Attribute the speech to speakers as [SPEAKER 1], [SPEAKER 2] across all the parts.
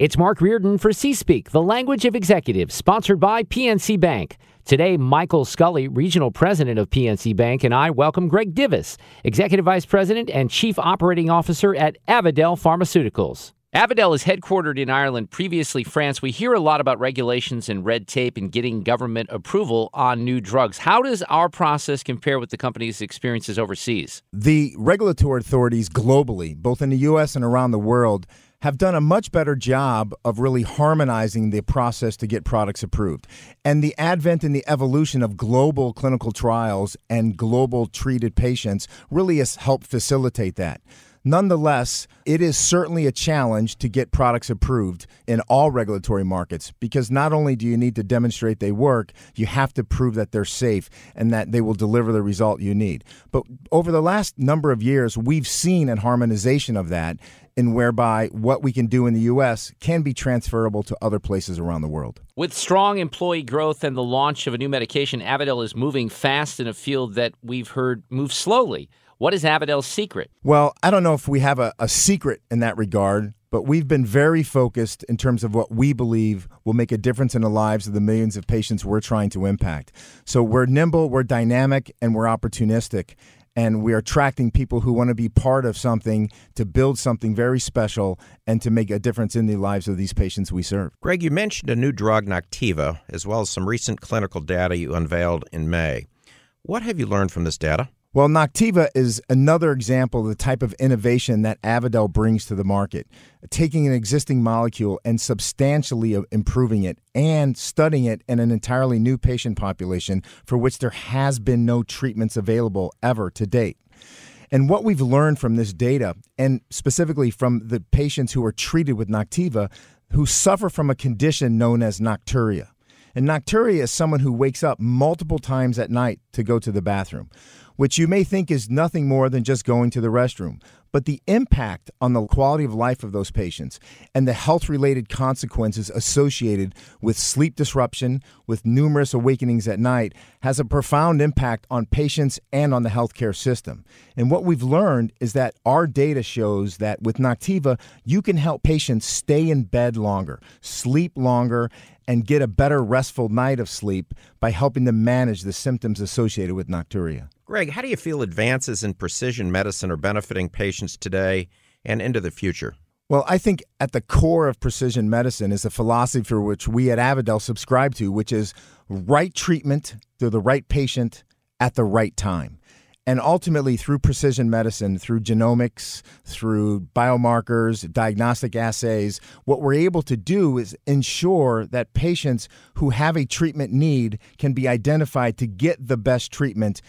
[SPEAKER 1] It's Mark Reardon for C-Speak, the language of executives, sponsored by PNC Bank. Today, Michael Scully, Regional President of PNC Bank, and I welcome Greg Divis, Executive Vice President and Chief Operating Officer at Avadel Pharmaceuticals. Avadel is headquartered in Ireland, previously France. We hear a lot about regulations and red tape and getting government approval on new drugs. How does our process compare with the company's experiences overseas?
[SPEAKER 2] The regulatory authorities globally, both in the U.S. and around the world, have done a much better job of really harmonizing the process to get products approved. And the advent and the evolution of global clinical trials and global treated patients really has helped facilitate that. Nonetheless, it is certainly a challenge to get products approved in all regulatory markets because not only do you need to demonstrate they work, you have to prove that they're safe and that they will deliver the result you need. But over the last number of years, we've seen a harmonization of that in whereby what we can do in the US can be transferable to other places around the world.
[SPEAKER 1] With strong employee growth and the launch of a new medication, Avadel is moving fast in a field that we've heard move slowly. What is Avadel's secret?
[SPEAKER 2] Well, I don't know if we have a, a secret in that regard, but we've been very focused in terms of what we believe will make a difference in the lives of the millions of patients we're trying to impact. So we're nimble, we're dynamic, and we're opportunistic. And we are attracting people who want to be part of something to build something very special and to make a difference in the lives of these patients we serve.
[SPEAKER 3] Greg, you mentioned a new drug, Noctiva, as well as some recent clinical data you unveiled in May. What have you learned from this data?
[SPEAKER 2] Well, Noctiva is another example of the type of innovation that Avadel brings to the market, taking an existing molecule and substantially uh, improving it and studying it in an entirely new patient population for which there has been no treatments available ever to date. And what we've learned from this data, and specifically from the patients who are treated with Noctiva, who suffer from a condition known as nocturia. And nocturia is someone who wakes up multiple times at night to go to the bathroom which you may think is nothing more than just going to the restroom. But the impact on the quality of life of those patients and the health related consequences associated with sleep disruption, with numerous awakenings at night, has a profound impact on patients and on the healthcare system. And what we've learned is that our data shows that with Noctiva, you can help patients stay in bed longer, sleep longer, and get a better restful night of sleep by helping them manage the symptoms associated with nocturia.
[SPEAKER 3] Greg, how do you feel advances in precision medicine are benefiting patients today and into the future?
[SPEAKER 2] Well, I think at the core of precision medicine is a philosophy for which we at Avadel subscribe to, which is right treatment to the right patient at the right time. And ultimately, through precision medicine, through genomics, through biomarkers, diagnostic assays, what we're able to do is ensure that patients who have a treatment need can be identified to get the best treatment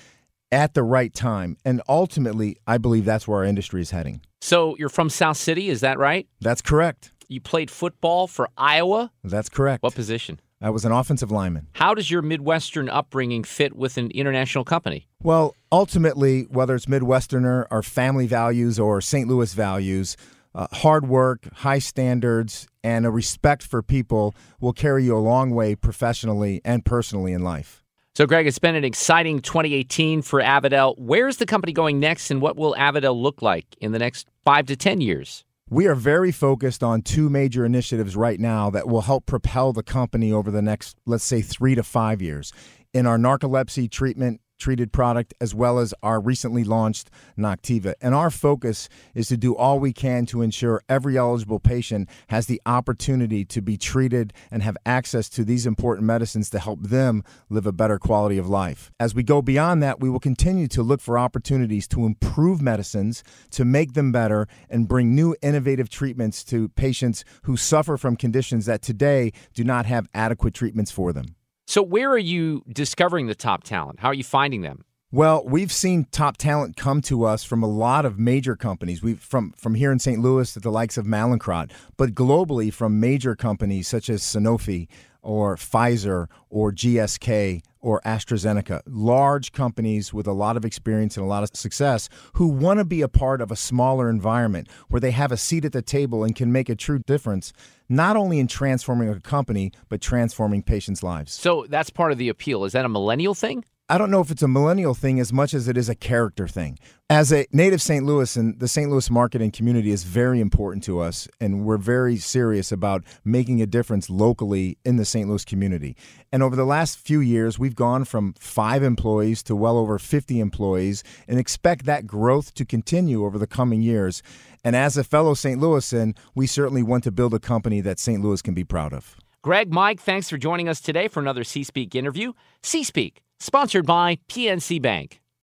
[SPEAKER 2] at the right time. And ultimately, I believe that's where our industry is heading.
[SPEAKER 1] So you're from South City, is that right?
[SPEAKER 2] That's correct.
[SPEAKER 1] You played football for Iowa?
[SPEAKER 2] That's correct.
[SPEAKER 1] What position?
[SPEAKER 2] I was an offensive lineman.
[SPEAKER 1] How does your Midwestern upbringing fit with an international company?
[SPEAKER 2] Well, ultimately, whether it's Midwesterner or family values or St. Louis values, uh, hard work, high standards, and a respect for people will carry you a long way professionally and personally in life.
[SPEAKER 1] So, Greg, it's been an exciting 2018 for Avadel. Where's the company going next, and what will Avadel look like in the next five to 10 years?
[SPEAKER 2] We are very focused on two major initiatives right now that will help propel the company over the next, let's say, three to five years. In our narcolepsy treatment treated product as well as our recently launched Noctiva. And our focus is to do all we can to ensure every eligible patient has the opportunity to be treated and have access to these important medicines to help them live a better quality of life. As we go beyond that, we will continue to look for opportunities to improve medicines, to make them better, and bring new innovative treatments to patients who suffer from conditions that today do not have adequate treatments for them.
[SPEAKER 1] So, where are you discovering the top talent? How are you finding them?
[SPEAKER 2] Well, we've seen top talent come to us from a lot of major companies. We've from from here in St. Louis to the likes of Mallinckrodt, but globally from major companies such as Sanofi or Pfizer or GSK or AstraZeneca, large companies with a lot of experience and a lot of success who want to be a part of a smaller environment where they have a seat at the table and can make a true difference, not only in transforming a company, but transforming patients' lives.
[SPEAKER 1] So that's part of the appeal. Is that a millennial thing?
[SPEAKER 2] I don't know if it's a millennial thing as much as it is a character thing. As a native St. Louis, and the St. Louis market and community is very important to us, and we're very serious about making a difference locally in the St. Louis community. And over the last few years, we've gone from five employees to well over 50 employees and expect that growth to continue over the coming years. And as a fellow St. Louisan, we certainly want to build a company that St. Louis can be proud of.
[SPEAKER 1] Greg, Mike, thanks for joining us today for another C Speak interview. C Speak, sponsored by PNC Bank.